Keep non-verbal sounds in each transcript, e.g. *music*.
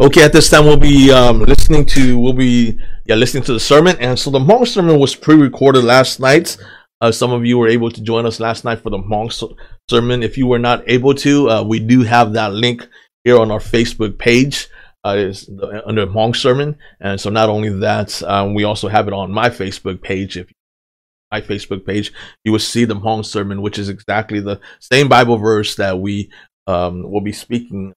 Okay, at this time we'll be um, listening to we'll be yeah listening to the sermon, and so the Hmong sermon was pre-recorded last night. Uh, some of you were able to join us last night for the Hmong sermon. If you were not able to, uh, we do have that link here on our Facebook page. Uh, is under Hmong sermon, and so not only that, um, we also have it on my Facebook page. If my Facebook page, you will see the Hmong sermon, which is exactly the same Bible verse that we um, will be speaking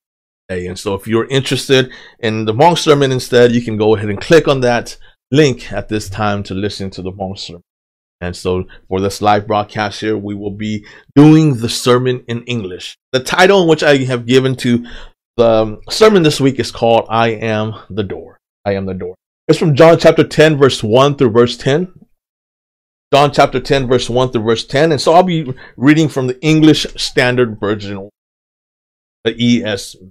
and so if you're interested in the Hmong sermon instead, you can go ahead and click on that link at this time to listen to the Hmong sermon. And so for this live broadcast here, we will be doing the sermon in English. The title which I have given to the sermon this week is called I Am the Door. I Am the Door. It's from John chapter 10, verse 1 through verse 10. John chapter 10, verse 1 through verse 10. And so I'll be reading from the English Standard Version, the ESV.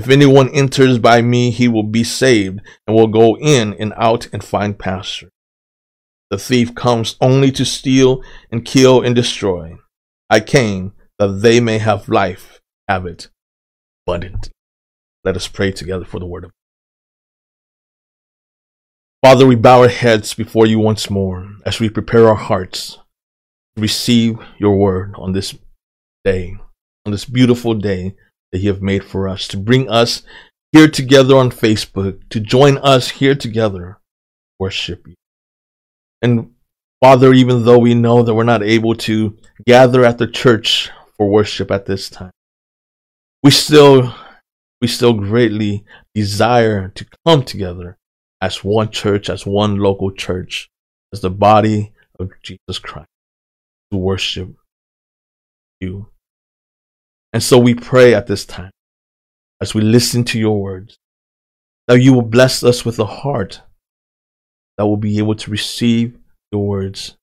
If anyone enters by me, he will be saved and will go in and out and find pasture. The thief comes only to steal and kill and destroy. I came that they may have life, have it abundantly. Let us pray together for the word of God. Father, we bow our heads before you once more as we prepare our hearts to receive your word on this day, on this beautiful day that you have made for us, to bring us here together on Facebook, to join us here together, worship you. And Father, even though we know that we're not able to gather at the church for worship at this time, we still we still greatly desire to come together as one church, as one local church, as the body of Jesus Christ to worship you. And so we pray at this time, as we listen to your words, that you will bless us with a heart that will be able to receive your words,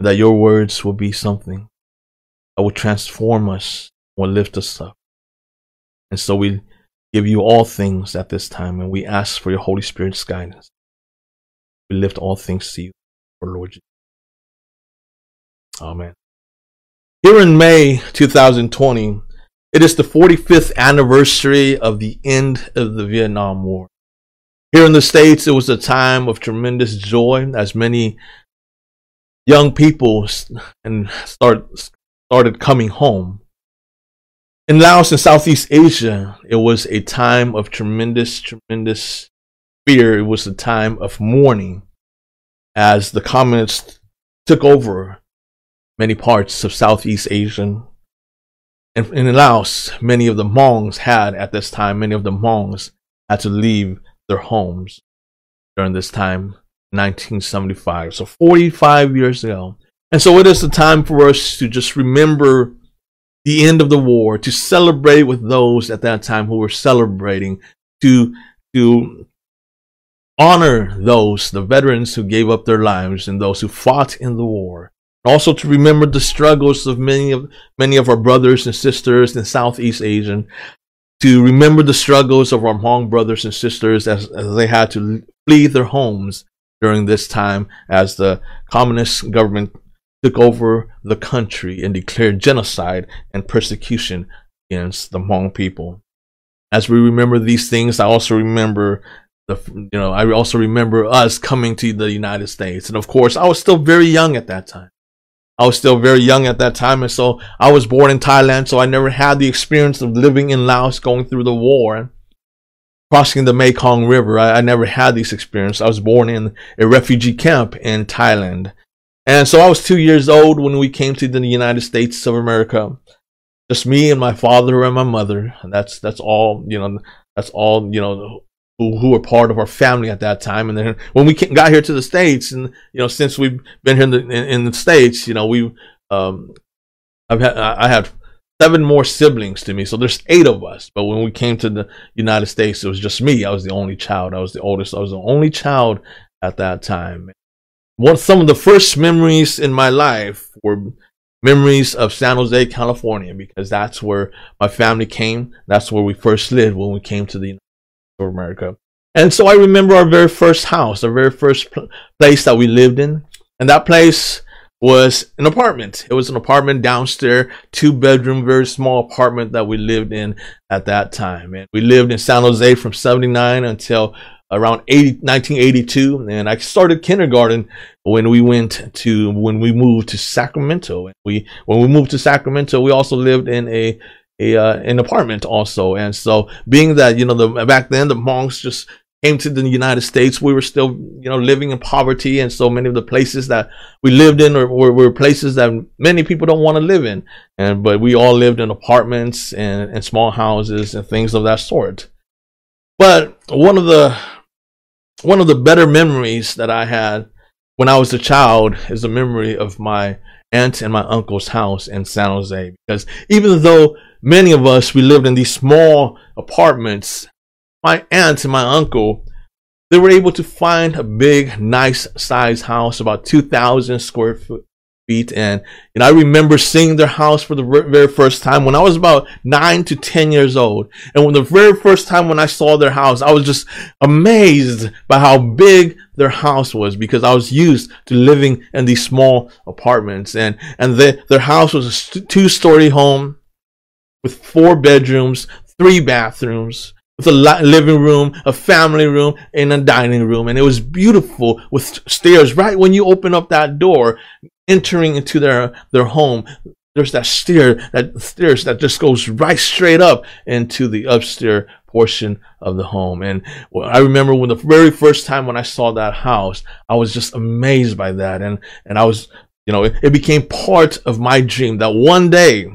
that your words will be something that will transform us, will lift us up. And so we give you all things at this time, and we ask for your Holy Spirit's guidance. We lift all things to you, for Lord Jesus. Amen. Here in May 2020, it is the 45th anniversary of the end of the Vietnam War. Here in the States, it was a time of tremendous joy as many young people and start, started coming home. In Laos and Southeast Asia, it was a time of tremendous, tremendous fear. It was a time of mourning as the communists took over many parts of Southeast Asia in, in Laos, many of the Hmongs had at this time, many of the Hmongs had to leave their homes during this time, 1975. So 45 years ago. And so it is the time for us to just remember the end of the war, to celebrate with those at that time who were celebrating, to, to honor those, the veterans who gave up their lives and those who fought in the war. Also to remember the struggles of many of many of our brothers and sisters in Southeast Asia. To remember the struggles of our Hmong brothers and sisters as, as they had to flee their homes during this time as the communist government took over the country and declared genocide and persecution against the Hmong people. As we remember these things, I also remember the you know I also remember us coming to the United States, and of course I was still very young at that time. I was still very young at that time, and so I was born in Thailand, so I never had the experience of living in Laos going through the war. and crossing the Mekong River. I, I never had this experience. I was born in a refugee camp in Thailand. And so I was two years old when we came to the United States of America. Just me and my father and my mother. That's that's all you know. That's all you know who, who were part of our family at that time. And then when we got here to the states, and you know, since we've been here in the, in, in the states, you know, we um, I've had I have seven more siblings to me, so there's eight of us. But when we came to the United States, it was just me. I was the only child. I was the oldest. I was the only child at that time one some of the first memories in my life were memories of San Jose, California, because that's where my family came. That's where we first lived when we came to the United of America. And so I remember our very first house, our very first pl- place that we lived in. And that place was an apartment. It was an apartment downstairs, two bedroom, very small apartment that we lived in at that time. And we lived in San Jose from 79 until around 80, 1982 and I started kindergarten when we went to when we moved to Sacramento. And We when we moved to Sacramento, we also lived in a a uh, an apartment also. And so being that you know the back then the Hmongs just came to the United States, we were still you know living in poverty, and so many of the places that we lived in were, were, were places that many people don't want to live in. And but we all lived in apartments and, and small houses and things of that sort. But one of the one of the better memories that I had when I was a child is a memory of my aunt and my uncle's house in San Jose. Because even though many of us we lived in these small apartments, my aunt and my uncle they were able to find a big, nice size house, about 2,000 square foot, feet. And, and I remember seeing their house for the very first time when I was about nine to 10 years old. And when the very first time when I saw their house, I was just amazed by how big their house was because I was used to living in these small apartments. And, and the, their house was a two story home with four bedrooms, three bathrooms with a living room, a family room, and a dining room. And it was beautiful with stairs right when you open up that door entering into their, their home. There's that stair, that stairs that just goes right straight up into the upstairs portion of the home. And I remember when the very first time when I saw that house, I was just amazed by that. And, and I was, you know, it, it became part of my dream that one day,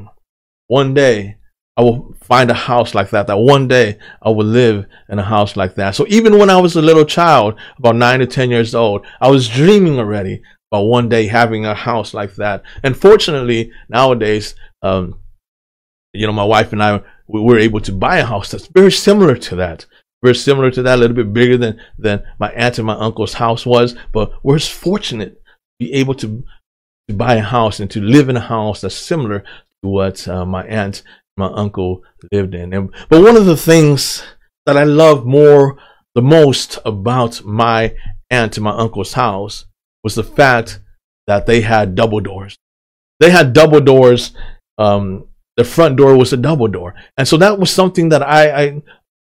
one day, I will find a house like that. That one day I will live in a house like that. So even when I was a little child, about nine to 10 years old, I was dreaming already about one day having a house like that. And fortunately, nowadays, um, you know, my wife and I, we were able to buy a house that's very similar to that. Very similar to that, a little bit bigger than, than my aunt and my uncle's house was. But we're fortunate to be able to, to buy a house and to live in a house that's similar to what uh, my aunt and my uncle lived in. And, but one of the things that I love more, the most about my aunt and my uncle's house was the fact that they had double doors. They had double doors. Um, the front door was a double door, and so that was something that I, I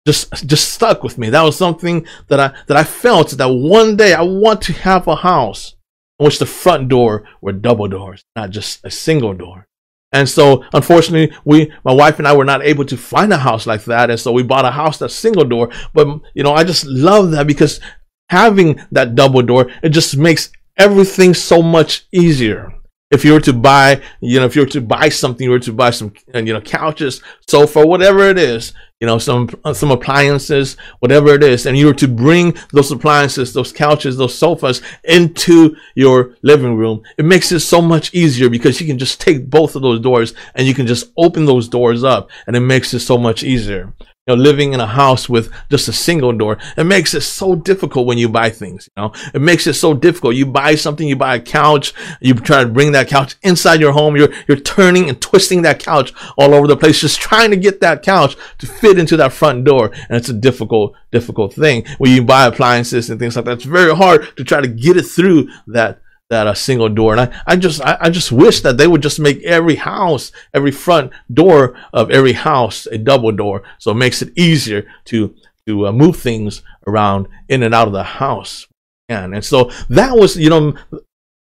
just just stuck with me. That was something that I that I felt that one day I want to have a house in which the front door were double doors, not just a single door. And so, unfortunately, we, my wife and I were not able to find a house like that. And so we bought a house that's single door. But, you know, I just love that because having that double door, it just makes everything so much easier. If you were to buy, you know, if you were to buy something, you were to buy some, you know, couches, sofa, whatever it is, you know, some uh, some appliances, whatever it is, and you were to bring those appliances, those couches, those sofas into your living room, it makes it so much easier because you can just take both of those doors and you can just open those doors up, and it makes it so much easier You know, living in a house with just a single door, it makes it so difficult when you buy things. You know, it makes it so difficult. You buy something, you buy a couch, you try to bring that couch inside your home. You're you're turning and twisting that couch all over the place, just trying to get that couch to fit into that front door, and it's a difficult, difficult thing. When you buy appliances and things like that, it's very hard to try to get it through that that a single door. And I, I just I, I, just wish that they would just make every house, every front door of every house a double door, so it makes it easier to to uh, move things around in and out of the house. And and so that was you know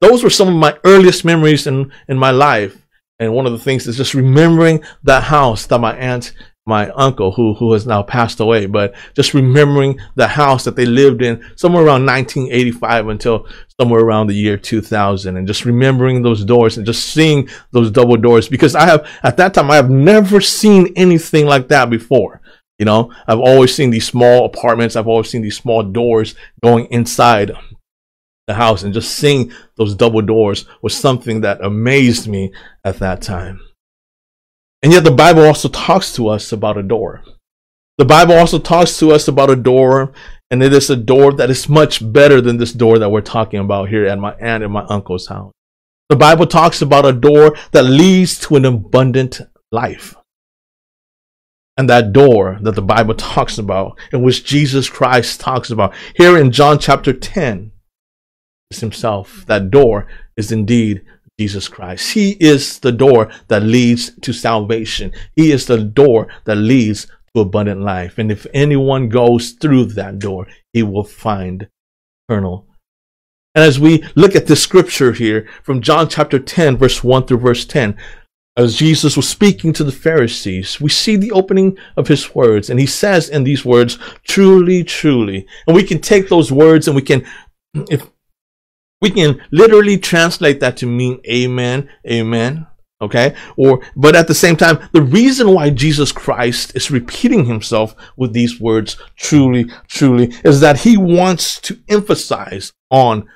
those were some of my earliest memories in in my life. And one of the things is just remembering that house that my aunt my uncle who who has now passed away but just remembering the house that they lived in somewhere around 1985 until somewhere around the year 2000 and just remembering those doors and just seeing those double doors because i have at that time i have never seen anything like that before. You know i've always seen these small apartments i've always seen these small doors going inside the house and just seeing those double doors was something that amazed me at that time and yet the Bible also talks to us about a door. The Bible also talks to us about a door, and it is a door that is much better than this door that we're talking about here at my aunt and my uncle's house. The Bible talks about a door that leads to an abundant life. And that door that the Bible *laughs* talks about, in which Jesus Christ talks about, here in John chapter 10, is himself. That door is indeed Jesus Christ. He is the door that leads to salvation. He is the door that leads to abundant life. And if anyone goes through that door, he will find eternal. And as we look at the scripture here from John chapter 10, verse 1 through verse 10, as Jesus was speaking to the Pharisees, we see the opening of his words. And he says in these words, truly, truly. And we can take those words and we can, if we can literally translate that to mean amen, amen. Okay. Or, but at the same time, the reason why Jesus Christ is repeating himself with these words, truly, truly, is that he wants to emphasize on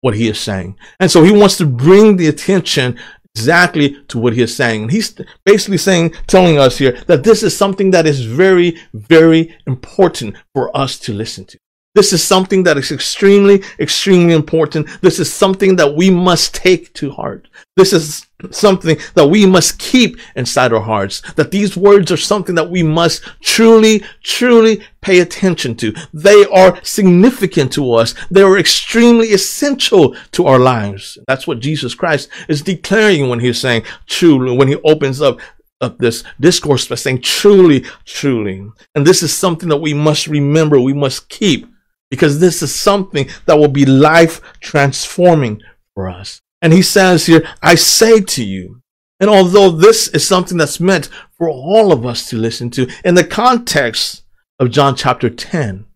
what he is saying. And so he wants to bring the attention exactly to what he is saying. And he's basically saying, telling us here that this is something that is very, very important for us to listen to. This is something that is extremely, extremely important. This is something that we must take to heart. This is something that we must keep inside our hearts. That these words are something that we must truly, truly pay attention to. They are significant to us. They are extremely essential to our lives. That's what Jesus Christ is declaring when he's saying truly, when he opens up of this discourse by saying truly, truly. And this is something that we must remember, we must keep because this is something that will be life transforming for us. And he says here, I say to you, and although this is something that's meant for all of us to listen to, in the context of John chapter 10,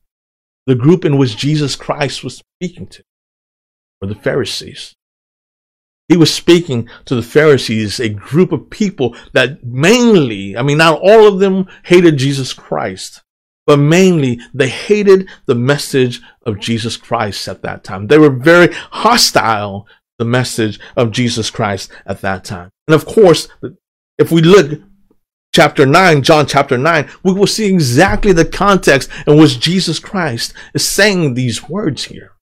the group in which Jesus Christ was speaking to were the Pharisees. He was speaking to the Pharisees, a group of people that mainly, I mean, not all of them hated Jesus Christ, but mainly they hated the message of Jesus Christ at that time. They were very hostile the message of Jesus Christ at that time. And of course, if we look chapter 9, John chapter 9, we will see exactly the context in which Jesus Christ is saying these words here.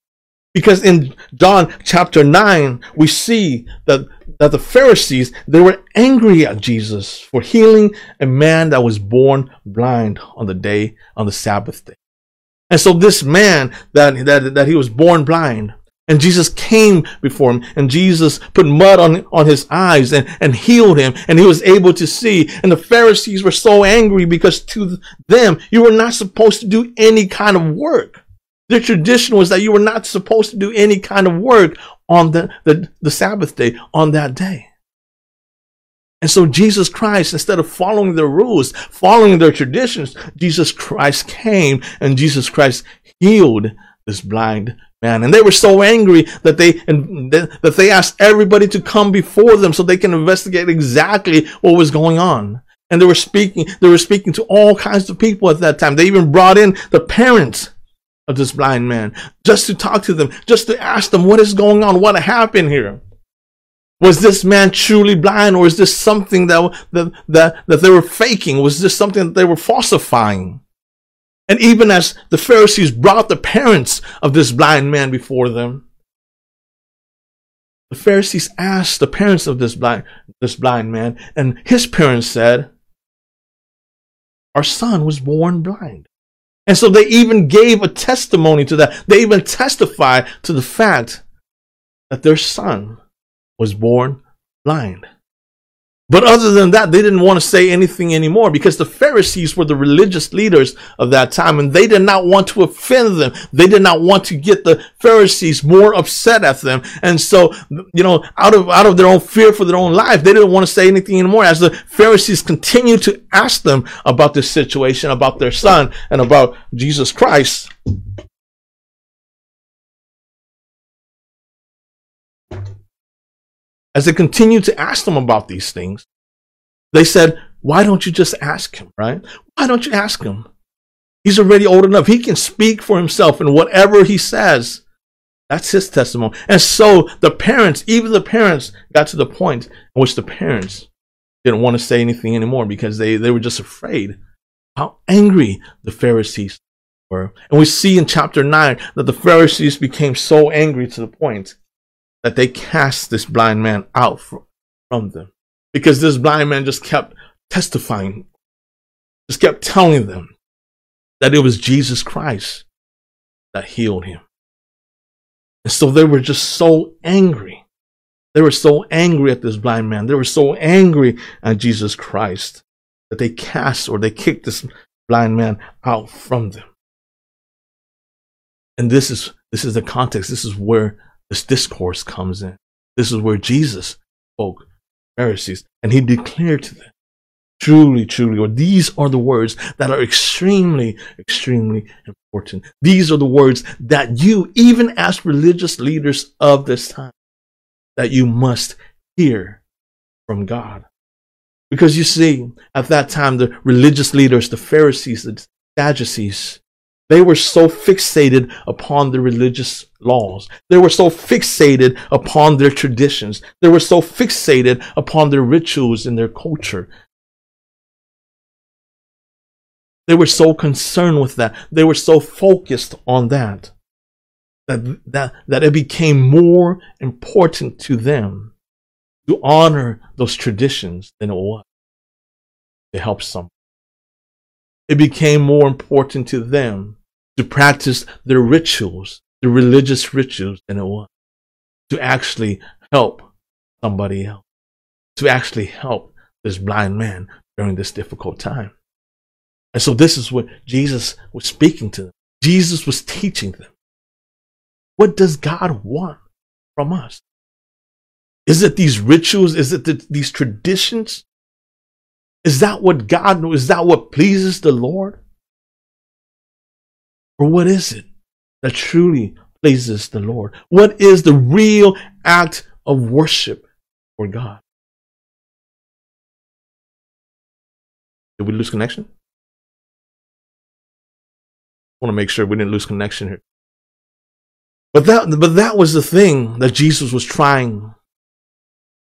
Because in John chapter 9, we see that that the Pharisees, they were angry at Jesus for healing a man that was born blind on the day, on the Sabbath day. And so this man that, that, that he was born blind, and Jesus came before him, and Jesus put mud on, on his eyes and, and healed him, and he was able to see. And the Pharisees were so angry because to them, you were not supposed to do any kind of work. The tradition was that you were not supposed to do any kind of work on the, the, the Sabbath day, on that day. And so Jesus Christ, instead of following their rules, following their traditions, Jesus Christ came and Jesus Christ healed this blind man. And they were so angry that they and that they asked everybody to come before them so they can investigate exactly what was going on. And they were speaking, they were speaking to all kinds of people at that time. They even brought in the parents of this blind man just to talk to them, just to ask them what is going on, what happened here. Was this man truly blind, or is this something that, that, that, that they were faking? Was this something that they were falsifying? And even as the Pharisees brought the parents of this blind man before them, the Pharisees asked the parents of this blind, this blind man, and his parents said, Our son was born blind. And so they even gave a testimony to that. They even testified to the fact that their son was born blind. But other than that, they didn't want to say anything anymore because the Pharisees were the religious leaders of that time and they did not want to offend them. They did not want to get the Pharisees more upset at them. And so, you know, out of, out of their own fear for their own life, they didn't want to say anything anymore as the Pharisees continued to ask them about this situation, about their son and about Jesus Christ. As they continued to ask them about these things, they said, Why don't you just ask him, right? Why don't you ask him? He's already old enough. He can speak for himself, and whatever he says, that's his testimony. And so the parents, even the parents, got to the point in which the parents didn't want to say anything anymore because they, they were just afraid how angry the Pharisees were. And we see in chapter 9 that the Pharisees became so angry to the point that they cast this blind man out from, from them because this blind man just kept testifying, just kept telling them that it was Jesus Christ that healed him. And so they were just so angry. They were so angry at this blind man. They were so angry at Jesus Christ that they cast or they kicked this blind man out from them. And this is this is the context. This is where this discourse comes in. This is where Jesus spoke Pharisees and he declared to them, truly, truly, or these are the words that are extremely, extremely important. These are the words that you, even as religious leaders of this time, that you must hear from God. Because you see, at that time, the religious leaders, the Pharisees, the Sadducees, they were so fixated upon the religious laws. They were so fixated upon their traditions. They were so fixated upon their rituals and their culture. They were so concerned with that. They were so focused on that that, that, that it became more important to them to honor those traditions than it was to help someone. It became more important to them to practice their rituals, the religious rituals than it was to actually help somebody else, to actually help this blind man during this difficult time. And so this is what Jesus was speaking to them. Jesus was teaching them. What does God want from us? Is it these rituals? Is it the, these traditions? Is that what God, is that what pleases the Lord? What is it that truly pleases the Lord? What is the real act of worship for God? Did we lose connection? I want to make sure we didn't lose connection here. But that, but that was the thing that Jesus was trying,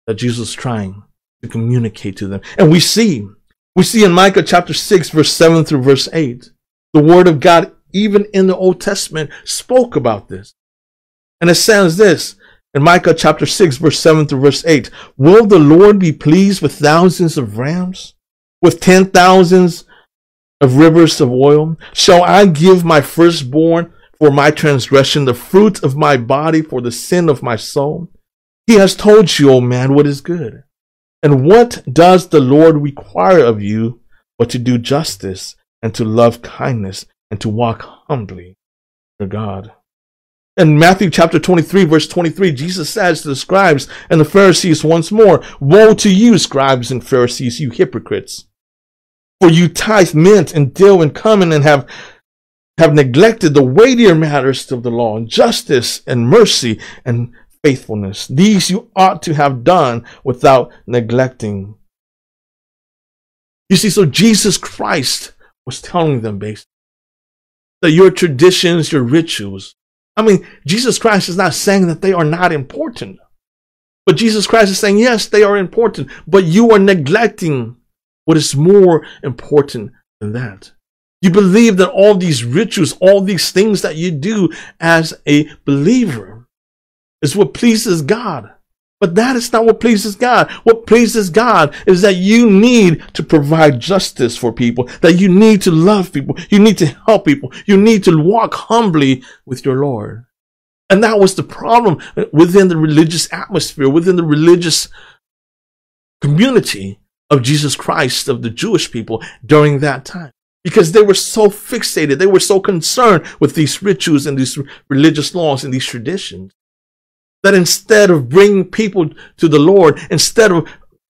that Jesus was trying to communicate to them. And we see, we see in Micah chapter 6, verse 7 through verse 8, the word of God even in the Old Testament, spoke about this. And it says this in Micah chapter 6, verse 7 through verse 8 Will the Lord be pleased with thousands of rams, with ten thousands of rivers of oil? Shall I give my firstborn for my transgression, the fruit of my body for the sin of my soul? He has told you, O man, what is good. And what does the Lord require of you but to do justice and to love kindness and to walk humbly to God. In Matthew chapter 23, verse 23, Jesus says to the scribes and the Pharisees once more, Woe to you, scribes and Pharisees, you hypocrites! For you tithe mint and dill and cumin and have, have neglected the weightier matters of the law, justice and mercy and faithfulness. These you ought to have done without neglecting. You see, so Jesus Christ was telling them basically, that your traditions, your rituals. I mean, Jesus Christ is not saying that they are not important. But Jesus Christ is saying, yes, they are important, but you are neglecting what is more important than that. You believe that all these rituals, all these things that you do as a believer is what pleases God. But that is not what pleases God. What pleases God is that you need to provide justice for people, that you need to love people, you need to help people, you need to walk humbly with your Lord. And that was the problem within the religious atmosphere, within the religious community of Jesus Christ of the Jewish people during that time because they were so fixated, they were so concerned with these rituals and these religious laws and these traditions that instead of bringing people to the Lord, instead of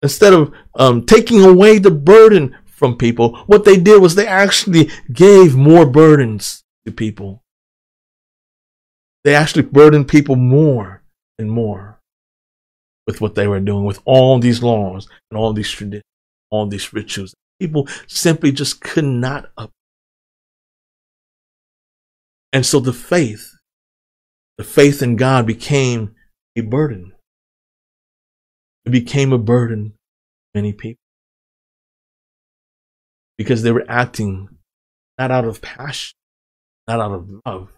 instead of um, taking away the burden from people, what they did was they actually gave more burdens to people. They actually burdened people more and more with what they were doing, with all these laws and all these traditions, all these rituals. People simply just could not up. And so the faith, the faith in God became a burden. It became a burden to many people because they were acting not out of passion, not out of love,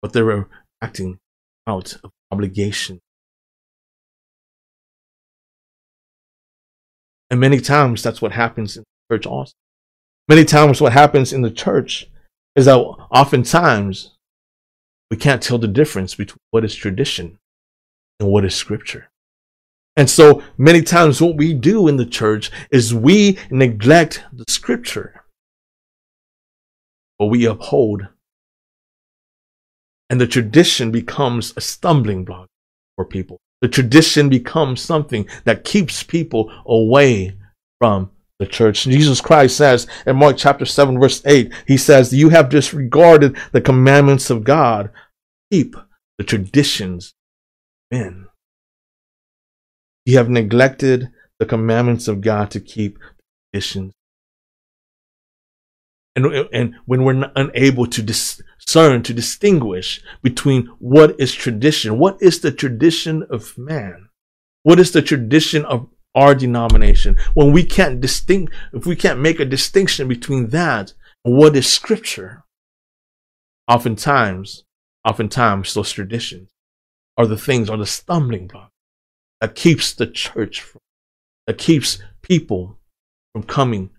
but they were acting out of obligation. And many times that's what happens in the church also. Many times what happens in the church is that oftentimes we can't tell the difference between what is tradition and what is scripture. And so many times what we do in the church is we neglect the scripture, but we uphold. And the tradition becomes a stumbling block for people. The tradition becomes something that keeps people away from the church. Jesus Christ says in Mark chapter 7 verse 8, he says, you have disregarded the commandments of God. Keep the traditions men. You have neglected the commandments of God to keep the traditions. And, and when we're unable to discern, to distinguish between what is tradition, what is the tradition of man? What is the tradition of our denomination? When we can't distinct, if we can't make a distinction between that and what is scripture, oftentimes, oftentimes those traditions are the things, are the stumbling block that keeps the church, from, that keeps people from coming.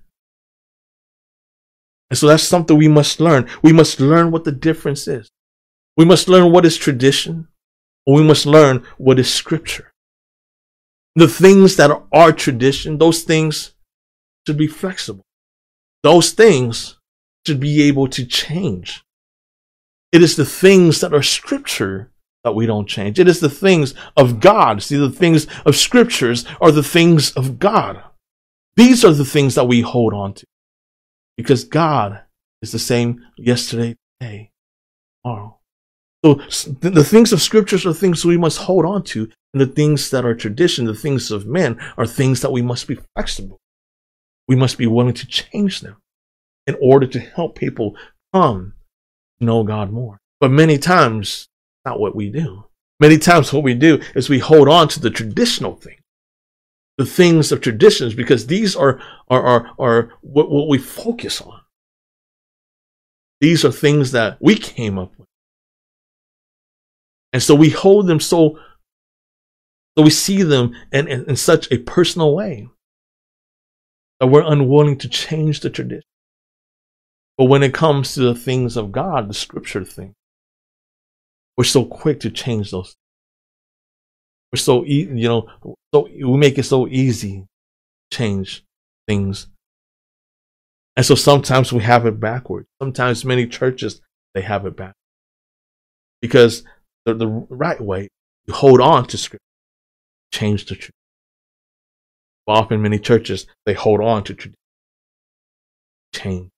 And so that's something we must learn. We must learn what the difference is. We must learn what is tradition, we must learn what is scripture. The things that are our tradition, those things should be flexible. Those things should be able to change. It is the things that are scripture that we don't change. It is the things of God. See, the things of scriptures are the things of God. These are the things that we hold on to. Because God is the same yesterday, today, tomorrow. So the things of scriptures are things we must hold on to. And the things that are tradition, the things of men, are things that we must be flexible. We must be willing to change them in order to help people come to know God more. But many times not what we do. Many times, what we do is we hold on to the traditional thing, the things of traditions, because these are, are, are, are what, what we focus on. These are things that we came up with. And so we hold them so, so we see them in, in, in such a personal way that we're unwilling to change the tradition. But when it comes to the things of God, the scripture thing, we're so quick to change those. We're so, e- you know, so we make it so easy change things. And so sometimes we have it backwards. Sometimes many churches, they have it back. Because the, the right way, you hold on to scripture, change the truth. Often many churches, they hold on to tradition, change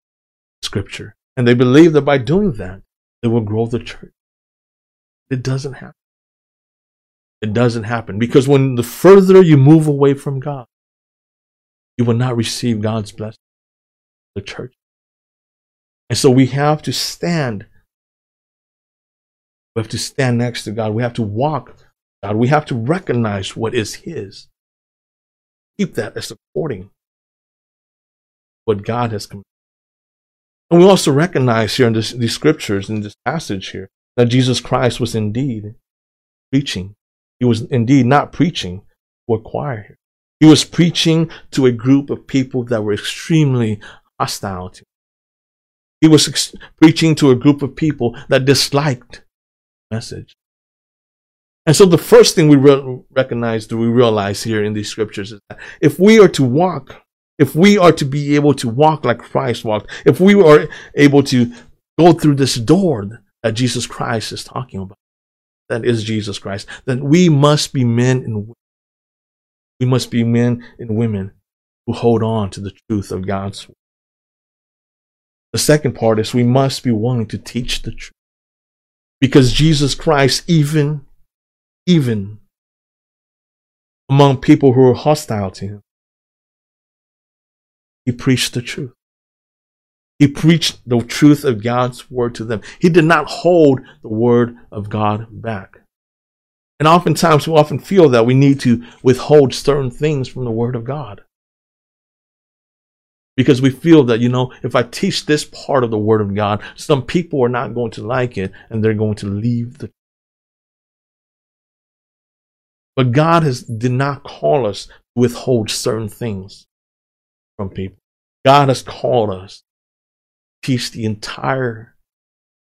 scripture. And they believe that by doing that, they will grow the church. It doesn't happen. It doesn't happen because when the further you move away from God, you will not receive God's blessing. The church. And so we have to stand. We have to stand next to God. We have to walk God. We have to recognize what is His. Keep that as according what God has commanded. And we also recognize here in this, these scriptures, in this passage here, that Jesus Christ was indeed preaching. He was indeed not preaching to a choir. He was preaching to a group of people that were extremely hostile to him. He was ex- preaching to a group of people that disliked the message. And so the first thing we re- recognize, do we realize here in these scriptures is that if we are to walk, if we are to be able to walk like Christ walked, if we are able to go through this door that Jesus Christ is talking about, that is Jesus Christ, then we must be men and women. We must be men and women who hold on to the truth of God's word. The second part is we must be willing to teach the truth. Because Jesus Christ, even, even among people who are hostile to him, he preached the truth. He preached the truth of God's word to them. He did not hold the word of God back. And oftentimes we often feel that we need to withhold certain things from the word of God. Because we feel that, you know, if I teach this part of the word of God, some people are not going to like it and they're going to leave the but God has did not call us to withhold certain things from people. God has called us teach the entire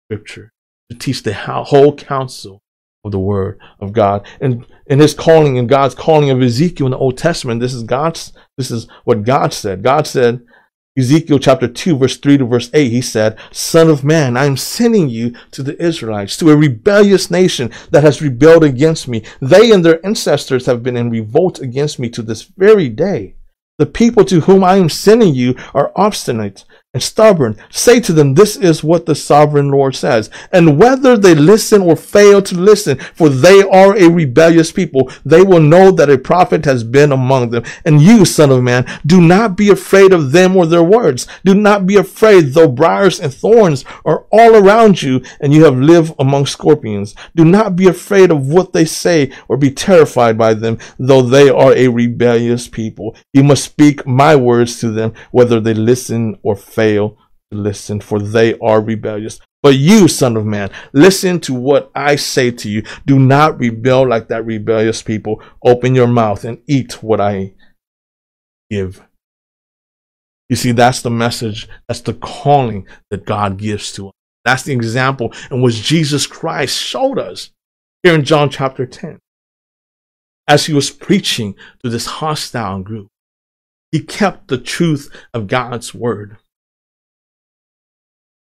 scripture, to teach the whole counsel of the word of God. And in his calling and God's calling of Ezekiel in the Old Testament, this is God's this is what God said. God said, Ezekiel chapter 2, verse 3 to verse 8, he said, Son of man, I am sending you to the Israelites, to a rebellious nation that has rebelled against me. They and their ancestors have been in revolt against me to this very day. The people to whom I am sending you are obstinate and stubborn. Say to them, this is what the sovereign Lord says. And whether they listen or fail to listen, for they are a rebellious people, they will know that a prophet has been among them. And you, son of man, do not be afraid of them or their words. Do not be afraid, though briars and thorns are all around you and you have lived among scorpions. Do not be afraid of what they say or be terrified by them, though they are a rebellious people. You must speak my words to them, whether they listen or fail fail to listen, for they are rebellious. But you, son of man, listen to what I say to you. Do not rebel like that rebellious people. Open your mouth and eat what I give. You see, that's the message, that's the calling that God gives to us. That's the example in which Jesus Christ showed us here in John chapter 10. As he was preaching to this hostile group, he kept the truth of God's word.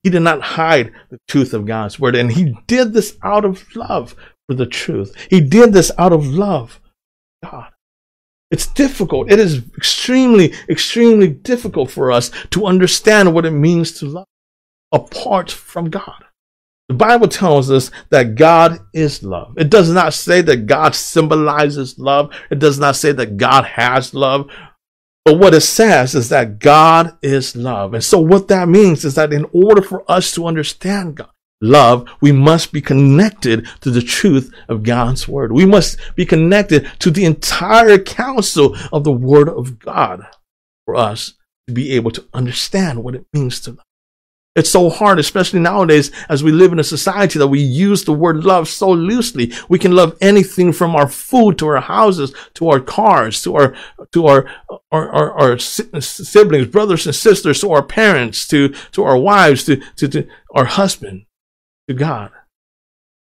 He did not hide the truth of God's word. And he did this out of love for the truth. He did this out of love. God. It's difficult. It is extremely, extremely difficult for us to understand what it means to love apart from God. The Bible tells us that God is love. It does not say that God symbolizes love. It does not say that God has love but what it says is that God is love. And so what that means is that in order for us to understand God, love, we must be connected to the truth of God's word. We must be connected to the entire counsel of the word of God for us to be able to understand what it means to love. It's so hard, especially nowadays, as we live in a society that we use the word love so loosely. We can love anything from our food to our houses to our cars to our to our our, our, our siblings, brothers and sisters, to our parents, to to our wives, to, to, to our husband, to God.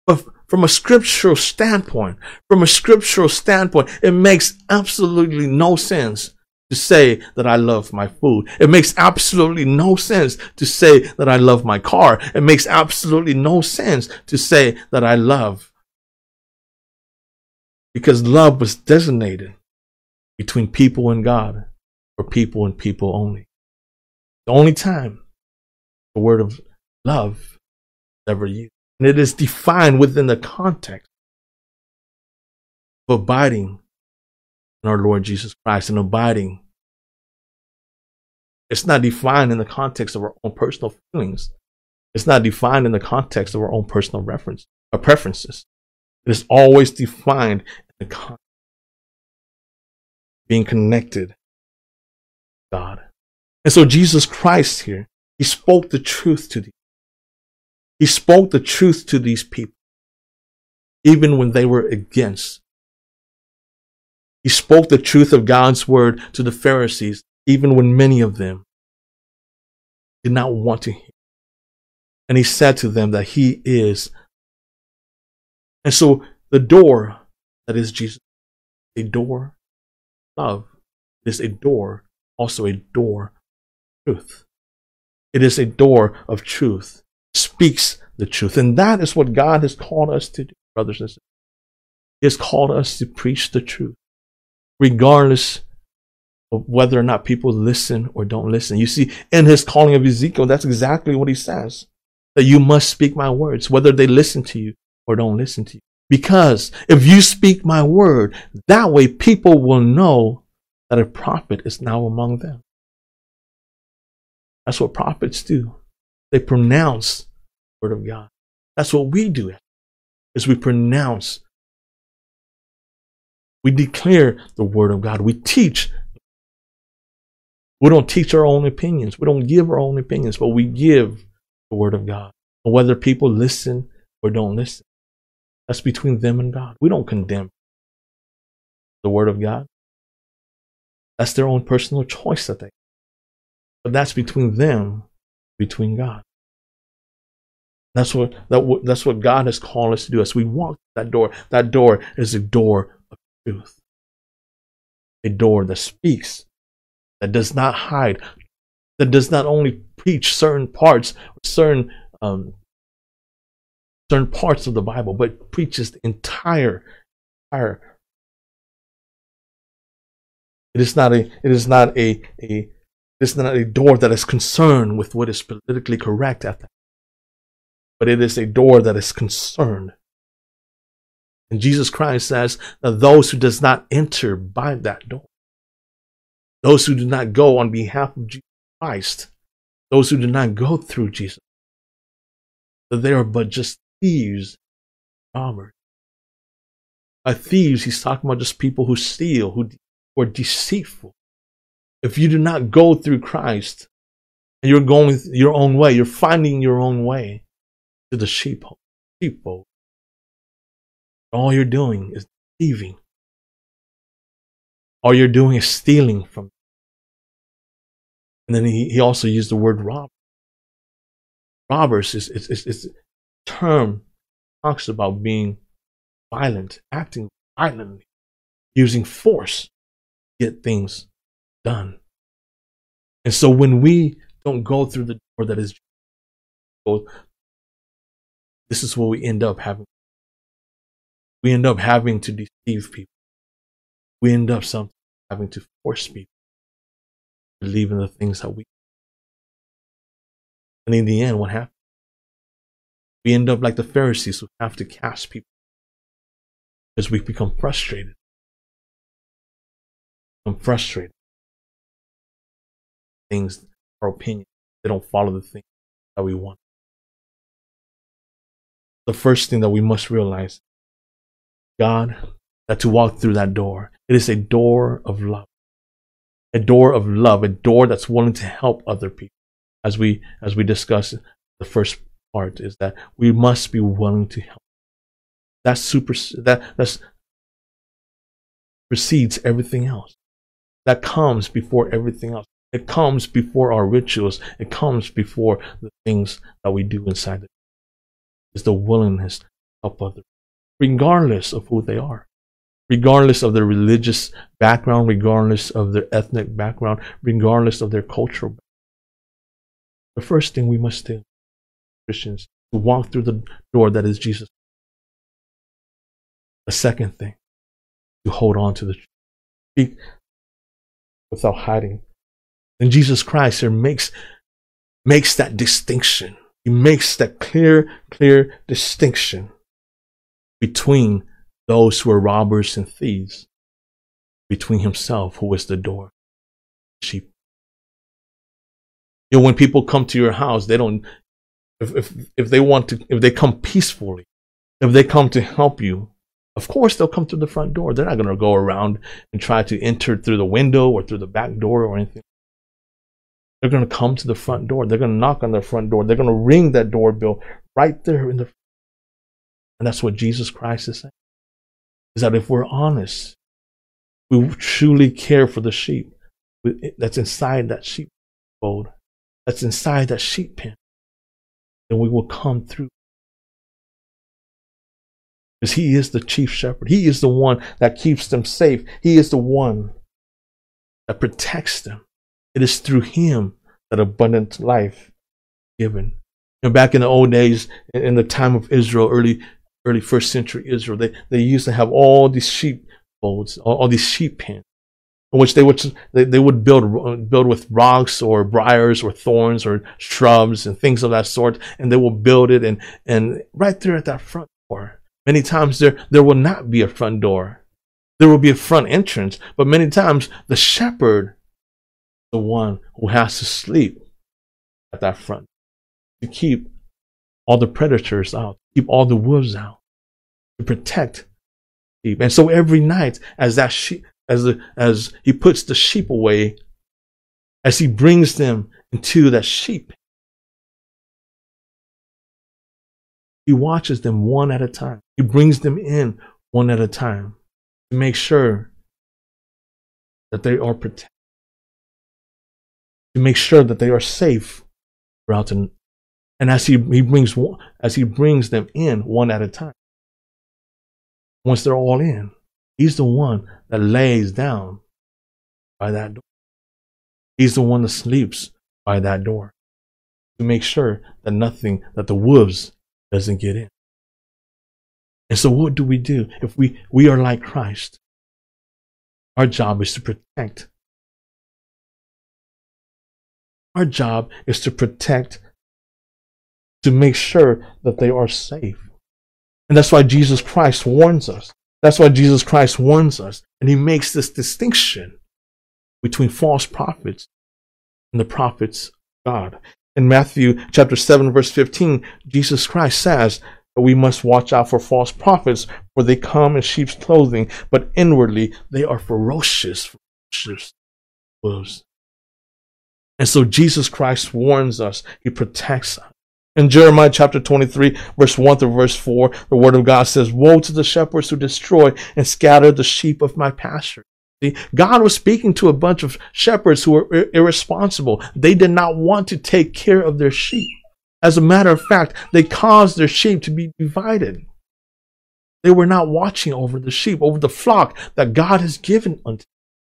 But from a scriptural standpoint, from a scriptural standpoint, it makes absolutely no sense to say that I love my food. It makes absolutely no sense to say that I love my car. It makes absolutely no sense to say that I love. Because love was designated between people and God, or people and people only. The only time the word of love is ever used. And it is defined within the context of abiding in our Lord Jesus Christ and abiding. It's not defined in the context of our own personal feelings. It's not defined in the context of our own personal reference or preferences. It is always defined in the context of being connected God. And so Jesus Christ here, he spoke the truth to these. He spoke the truth to these people, even when they were against he spoke the truth of God's word to the Pharisees, even when many of them did not want to hear. And he said to them that he is. And so the door that is Jesus, a door of love. Is a door, also a door truth. It is a door of truth. Speaks the truth. And that is what God has called us to do, brothers and sisters. He has called us to preach the truth, regardless of whether or not people listen or don't listen. You see, in his calling of Ezekiel, that's exactly what he says that you must speak my words, whether they listen to you or don't listen to you. Because if you speak my word, that way people will know that a prophet is now among them. That's what prophets do. They pronounce the word of God. That's what we do is we pronounce we declare the word of God. We teach we don't teach our own opinions. We don't give our own opinions, but we give the word of God. And whether people listen or don't listen, that's between them and God. We don't condemn the word of God. That's their own personal choice that they. But that's between them, between God. That's what that, that's what God has called us to do. As we walk that door, that door is a door truth, a door that speaks that does not hide, that does not only preach certain parts, certain um, certain parts of the Bible, but preaches the entire entire. It is not a. It is not a a. It is not a door that is concerned with what is politically correct at that, but it is a door that is concerned. And Jesus Christ says that those who does not enter by that door those who do not go on behalf of Jesus Christ, those who do not go through Jesus, that they are but just thieves, robbers. By thieves, he's talking about just people who steal, who are deceitful. If you do not go through Christ, and you're going your own way, you're finding your own way to the sheepfold. sheepfold. All you're doing is thieving. All you're doing is stealing from. And then he, he also used the word rob. Robbers is, is term talks about being violent, acting violently, using force to get things done. And so when we don't go through the door that is this is where we end up having. We end up having to deceive people. We end up some having to force people to believe in the things that we. And in the end, what happens? We end up like the Pharisees who have to cast people because we become frustrated. I'm frustrated. Things, our opinion, they don't follow the thing that we want. The first thing that we must realize, God, that to walk through that door, it is a door of love. A door of love, a door that's willing to help other people. As we as we discuss the first part is that we must be willing to help. That super that that's precedes everything else. That comes before everything else. It comes before our rituals. It comes before the things that we do inside it. It's the willingness to help others, regardless of who they are regardless of their religious background, regardless of their ethnic background, regardless of their cultural background. The first thing we must do, Christians, to walk through the door that is Jesus. The second thing, to hold on to the truth. Speak without hiding. And Jesus Christ here makes, makes that distinction. He makes that clear, clear distinction between those who are robbers and thieves between himself, who is the door. Sheep. You know, when people come to your house, they don't, if, if, if they want to, if they come peacefully, if they come to help you, of course they'll come through the front door. They're not going to go around and try to enter through the window or through the back door or anything. They're going to come to the front door. They're going to knock on the front door. They're going to ring that doorbell right there in the. And that's what Jesus Christ is saying is that if we're honest, we truly care for the sheep that's inside that sheepfold, that's inside that sheep pen, then we will come through. Because he is the chief shepherd. He is the one that keeps them safe. He is the one that protects them. It is through him that abundant life is given. And back in the old days, in the time of Israel, early early first century Israel, they, they used to have all these sheep folds, all, all these sheep pens, in which they would they, they would build build with rocks or briars or thorns or shrubs and things of that sort, and they will build it and and right there at that front door. Many times there there will not be a front door. There will be a front entrance, but many times the shepherd, the one who has to sleep at that front to keep all the predators out, keep all the wolves out, to protect sheep. And so every night, as that sheep, as the, as he puts the sheep away, as he brings them into that sheep, he watches them one at a time. He brings them in one at a time to make sure that they are protected, to make sure that they are safe throughout the and as he, he brings as he brings them in one at a time, once they're all in, he's the one that lays down by that door. He's the one that sleeps by that door to make sure that nothing, that the wolves doesn't get in. And so what do we do if we, we are like Christ? Our job is to protect. Our job is to protect to make sure that they are safe. And that's why Jesus Christ warns us. That's why Jesus Christ warns us. And he makes this distinction between false prophets and the prophets of God. In Matthew chapter 7, verse 15, Jesus Christ says that we must watch out for false prophets, for they come in sheep's clothing, but inwardly they are ferocious, ferocious wolves. And so Jesus Christ warns us, he protects us. In Jeremiah chapter 23, verse 1 to verse 4, the word of God says, Woe to the shepherds who destroy and scatter the sheep of my pasture. See, God was speaking to a bunch of shepherds who were irresponsible. They did not want to take care of their sheep. As a matter of fact, they caused their sheep to be divided. They were not watching over the sheep, over the flock that God has given unto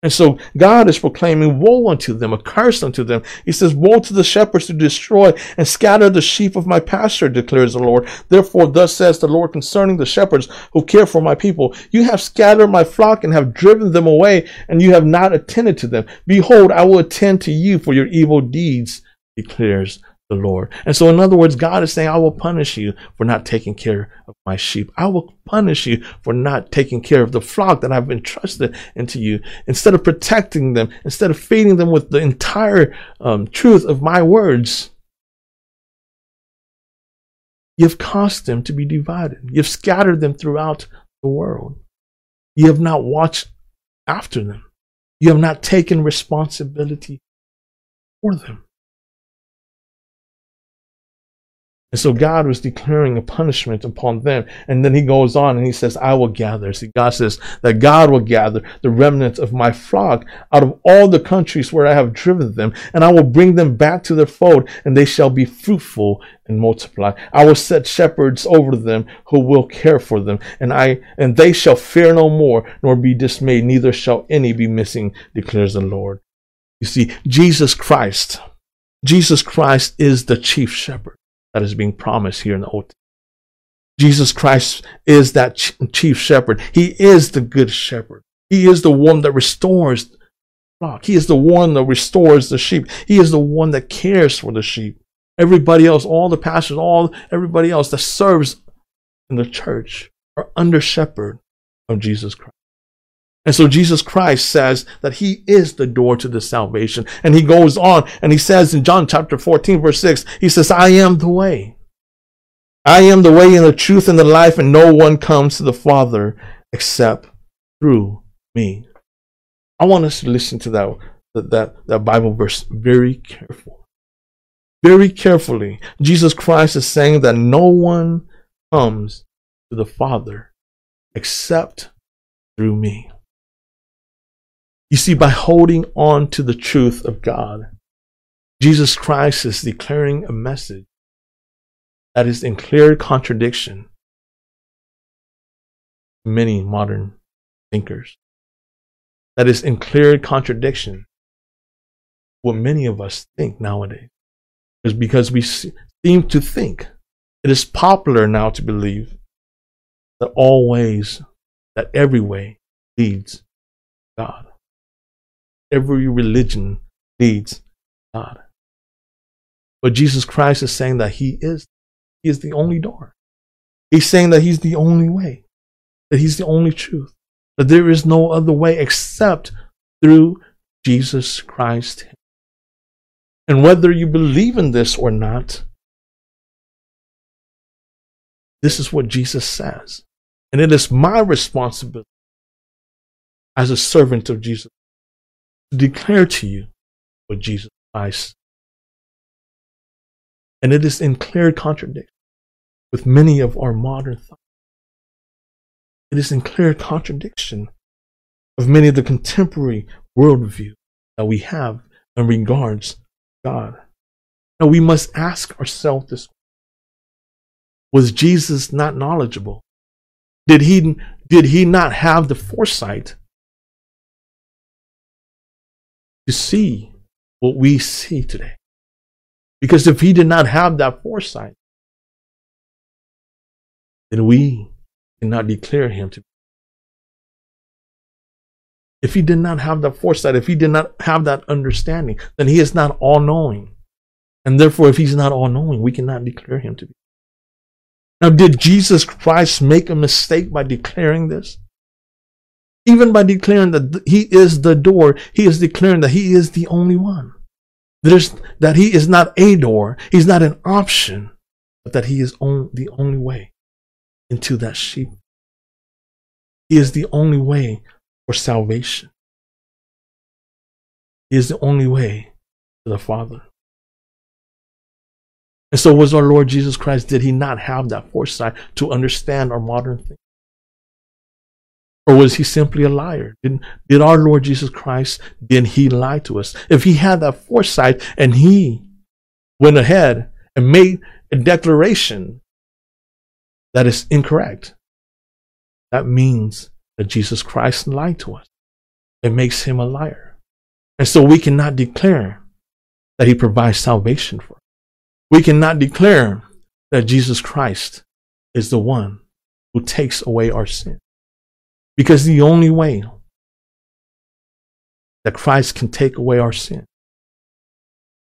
and so God is proclaiming woe unto them, a curse unto them. He says, Woe to the shepherds to destroy and scatter the sheep of my pasture, declares the Lord. Therefore, thus says the Lord concerning the shepherds who care for my people. You have scattered my flock and have driven them away, and you have not attended to them. Behold, I will attend to you for your evil deeds, declares the Lord. And so, in other words, God is saying, I will punish you for not taking care of my sheep. I will punish you for not taking care of the flock that I've entrusted into you. Instead of protecting them, instead of feeding them with the entire um, truth of my words, you've caused them to be divided. You've scattered them throughout the world. You have not watched after them. You have not taken responsibility for them. And so God was declaring a punishment upon them. And then he goes on and he says, I will gather. See, God says that God will gather the remnants of my flock out of all the countries where I have driven them, and I will bring them back to their fold, and they shall be fruitful and multiply. I will set shepherds over them who will care for them, and I and they shall fear no more, nor be dismayed, neither shall any be missing, declares the Lord. You see, Jesus Christ, Jesus Christ is the chief shepherd that is being promised here in the Old Jesus Christ is that chief shepherd. He is the good shepherd. He is the one that restores the flock. He is the one that restores the sheep. He is the one that cares for the sheep. Everybody else, all the pastors, all everybody else that serves in the church are under shepherd of Jesus Christ. And so Jesus Christ says that he is the door to the salvation. And he goes on and he says in John chapter 14, verse 6, he says, I am the way. I am the way and the truth and the life, and no one comes to the Father except through me. I want us to listen to that, that, that Bible verse very careful. Very carefully. Jesus Christ is saying that no one comes to the Father except through me. You see, by holding on to the truth of God, Jesus Christ is declaring a message that is in clear contradiction many modern thinkers. That is in clear contradiction what many of us think nowadays. Is because we seem to think it is popular now to believe that all ways, that every way leads God. Every religion leads God. But Jesus Christ is saying that He is, He is the only door. He's saying that He's the only way, that He's the only truth, that there is no other way except through Jesus Christ. And whether you believe in this or not, this is what Jesus says. And it is my responsibility as a servant of Jesus to declare to you what Jesus Christ. And it is in clear contradiction with many of our modern thoughts. It is in clear contradiction of many of the contemporary worldview that we have in regards to God. Now we must ask ourselves this was Jesus not knowledgeable? Did he, did he not have the foresight to see what we see today? Because if he did not have that foresight, then we cannot declare him to be. If he did not have that foresight, if he did not have that understanding, then he is not all knowing. And therefore, if he's not all knowing, we cannot declare him to be. Now, did Jesus Christ make a mistake by declaring this? Even by declaring that he is the door, he is declaring that he is the only one. There's, that he is not a door, he's not an option, but that he is on, the only way into that sheep. He is the only way for salvation. He is the only way to the Father. And so was our Lord Jesus Christ. Did he not have that foresight to understand our modern thing? Or was he simply a liar? Did, did our Lord Jesus Christ, did he lie to us? If he had that foresight and he went ahead and made a declaration that is incorrect, that means that Jesus Christ lied to us. It makes him a liar. And so we cannot declare that he provides salvation for us. We cannot declare that Jesus Christ is the one who takes away our sin. Because the only way that Christ can take away our sin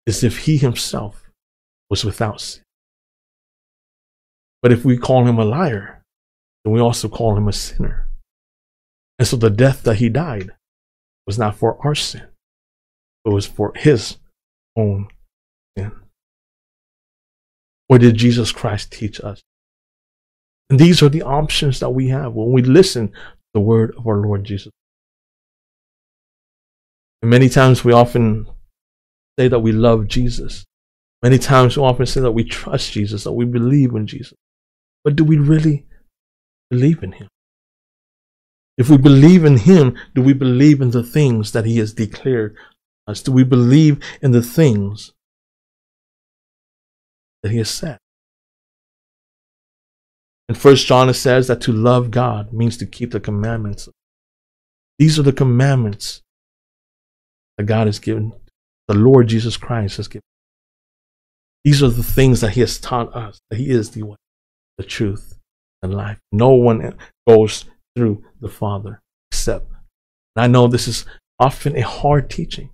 is if he himself was without sin. But if we call him a liar, then we also call him a sinner. And so the death that he died was not for our sin, but was for his own sin. What did Jesus Christ teach us? And these are the options that we have when we listen the word of our Lord Jesus. And many times we often say that we love Jesus. Many times we often say that we trust Jesus, that we believe in Jesus. But do we really believe in him? If we believe in him, do we believe in the things that he has declared us? Do we believe in the things that he has said. In First John it says that to love God means to keep the commandments. These are the commandments that God has given, the Lord Jesus Christ has given. These are the things that He has taught us that He is the way, the truth, and life. No one goes through the Father except. And I know this is often a hard teaching.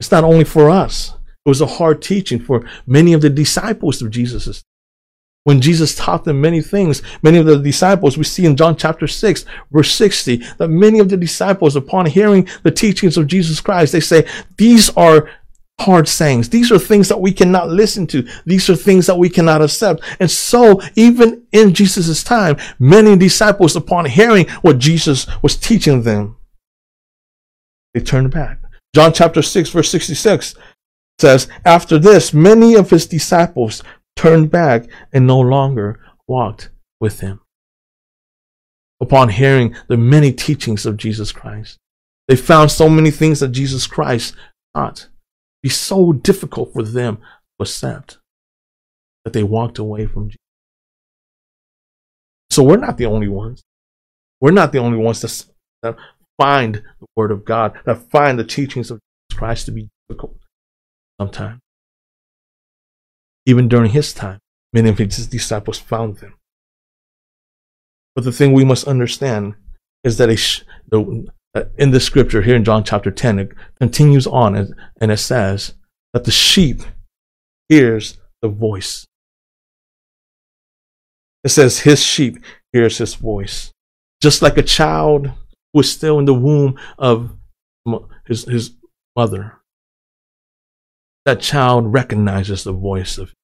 It's not only for us, it was a hard teaching for many of the disciples of Jesus. When Jesus taught them many things, many of the disciples, we see in John chapter 6, verse 60, that many of the disciples, upon hearing the teachings of Jesus Christ, they say, These are hard sayings. These are things that we cannot listen to. These are things that we cannot accept. And so, even in Jesus' time, many disciples, upon hearing what Jesus was teaching them, they turned back. John chapter 6, verse 66 says, After this, many of his disciples turned back and no longer walked with him. Upon hearing the many teachings of Jesus Christ, they found so many things that Jesus Christ taught be so difficult for them to accept that they walked away from Jesus. So we're not the only ones. We're not the only ones that, find the Word of God, that find the teachings of Jesus Christ to be difficult sometimes. Even during his time, many of his disciples found them. But the thing we must understand is that sh- the, uh, in the scripture here in John chapter 10, it continues on and, and it says that the sheep hears the voice. It says his sheep hears his voice. Just like a child who is still in the womb of his, his mother. That child recognizes the voice of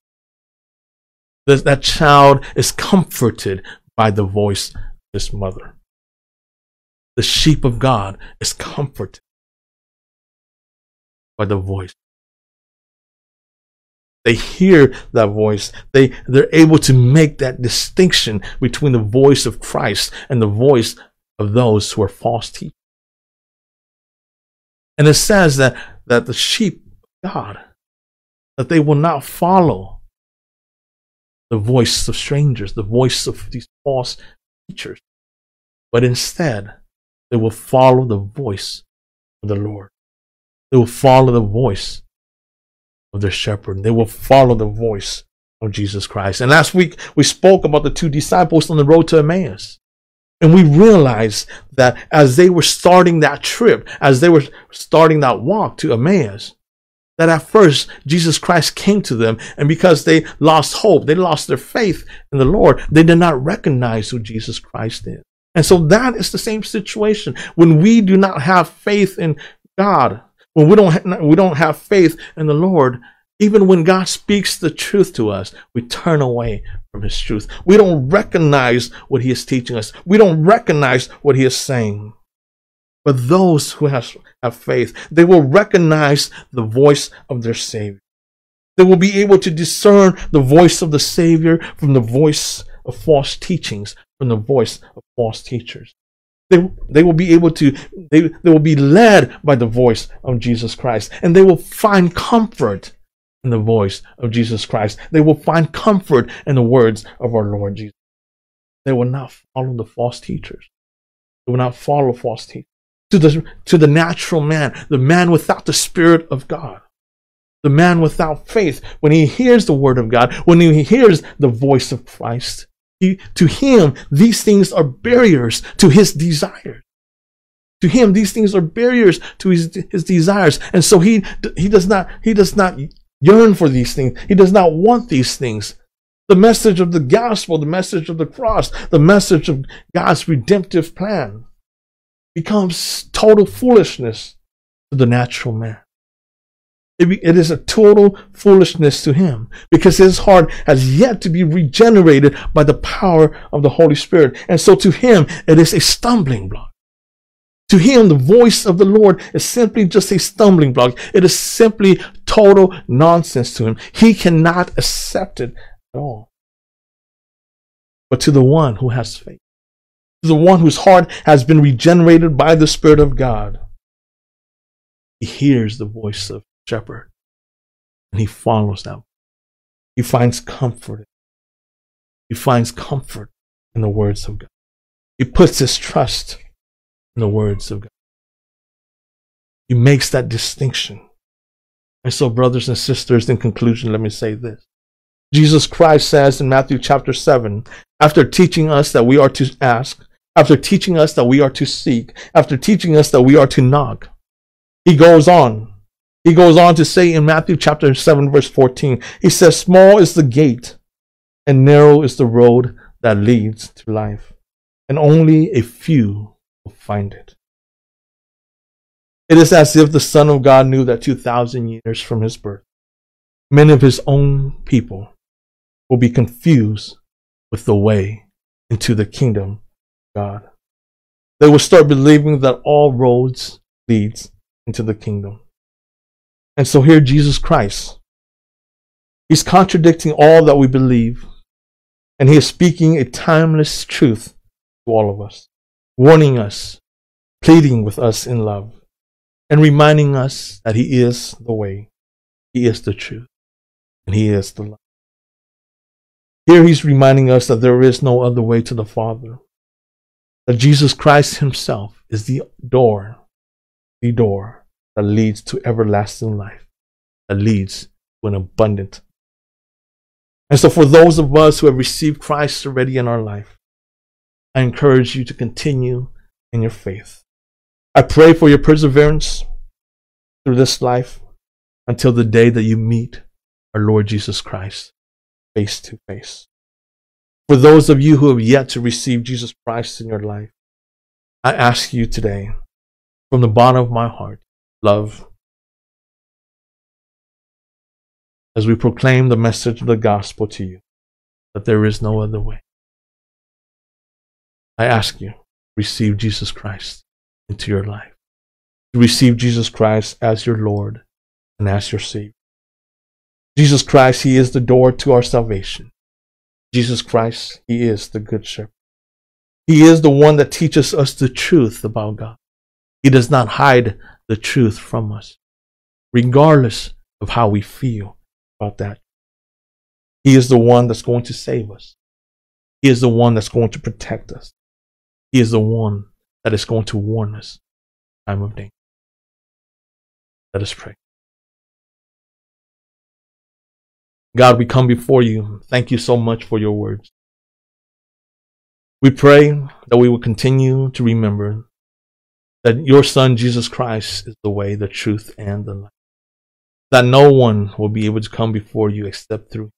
that, that child is comforted by the voice of his mother. The sheep of God is comforted by the voice. They hear that voice. They, they're able to make that distinction between the voice of Christ and the voice of those who are false teachers. And it says that, that the sheep of God, that they will not follow the voice of strangers, the voice of these false teachers, but instead they will follow the voice of the Lord. They will follow the voice of their shepherd. They will follow the voice of Jesus Christ. And last week we spoke about the two disciples on the road to Emmaus. And we realized that as they were starting that trip, as they were starting that walk to Emmaus, that at first Jesus Christ came to them, and because they lost hope, they lost their faith in the Lord, they did not recognize who Jesus Christ is. And so that is the same situation. When we do not have faith in God, when we don't ha- we don't have faith in the Lord, even when God speaks the truth to us, we turn away from His truth. We don't recognize what He is teaching us. We don't recognize what He is saying. But those who have, have faith, they will recognize the voice of their Savior. They will be able to discern the voice of the Savior from the voice of false teachings, from the voice of false teachers. They, they will be able to, they, they will be led by the voice of Jesus Christ, and they will find comfort in the voice of Jesus Christ. They will find comfort in the words of our Lord Jesus. They will not follow the false teachers. They will not follow false teachers to the, to the natural man, the man without the Spirit of God, the man without faith. When he hears the Word of God, when he hears the voice of Christ, he, to him, these things are barriers to his desires. To him, these things are barriers to his, his desires. And so he, he does not, he does not yearn for these things. He does not want these things. The message of the gospel, the message of the cross, the message of God's redemptive plan becomes total foolishness to the natural man. It, it is a total foolishness to him because his heart has yet to be regenerated by the power of the Holy Spirit. And so to him, it is a stumbling block. To him, the voice of the Lord is simply just a stumbling block. It is simply total nonsense to him. He cannot accept it at all. But to the one who has faith, the one whose heart has been regenerated by the Spirit of God. He hears the voice of the shepherd and he follows them. He finds comfort. He finds comfort in the words of God. He puts his trust in the words of God. He makes that distinction. And so, brothers and sisters, in conclusion, let me say this. Jesus Christ says in Matthew chapter 7, after teaching us that we are to ask, after teaching us that we are to seek, after teaching us that we are to knock. He goes on. He goes on to say in Matthew chapter 7, verse 14, he says, Small is the gate, and narrow is the road that leads to life, and only a few will find it. It is as if the Son of God knew that 2,000 years from his birth, many of his own people will be confused with the way into the kingdom God. They will start believing that all roads leads into the kingdom. And so here Jesus Christ, he's contradicting all that we believe, and he is speaking a timeless truth to all of us, warning us, pleading with us in love, and reminding us that he is the way, he is the truth, and he is the life. Here he's reminding us that there is no other way to the Father. That Jesus Christ himself is the door, the door that leads to everlasting life, that leads to an abundant. And so, for those of us who have received Christ already in our life, I encourage you to continue in your faith. I pray for your perseverance through this life until the day that you meet our Lord Jesus Christ face to face. For those of you who have yet to receive Jesus Christ in your life, I ask you today, from the bottom of my heart, love, as we proclaim the message of the gospel to you, that there is no other way. I ask you, receive Jesus Christ into your life. To receive Jesus Christ as your Lord and as your Savior. Jesus Christ, He is the door to our salvation. Jesus Christ, He is the Good Shepherd. He is the one that teaches us the truth about God. He does not hide the truth from us, regardless of how we feel about that. He is the one that's going to save us. He is the one that's going to protect us. He is the one that is going to warn us time of danger. Let us pray. God, we come before you. Thank you so much for your words. We pray that we will continue to remember that your Son, Jesus Christ, is the way, the truth, and the life. That no one will be able to come before you except through.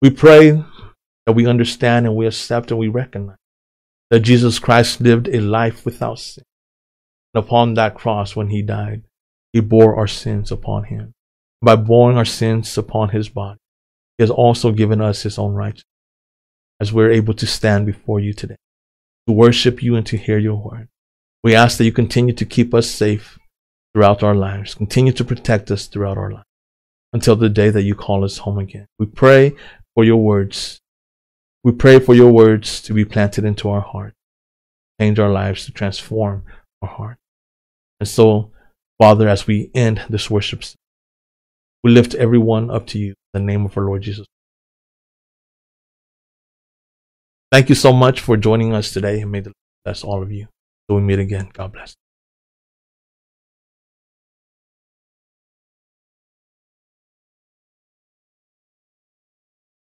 We pray that we understand and we accept and we recognize that Jesus Christ lived a life without sin. And upon that cross, when he died, he bore our sins upon him by bearing our sins upon his body. He has also given us his own righteousness as we're able to stand before you today, to worship you and to hear your word. We ask that you continue to keep us safe throughout our lives, continue to protect us throughout our lives until the day that you call us home again. We pray for your words. We pray for your words to be planted into our heart, change our lives, to transform our heart. And so, Father, as we end this worship we lift everyone up to you in the name of our Lord Jesus. Thank you so much for joining us today and may the Lord bless all of you. Till we meet again. God bless.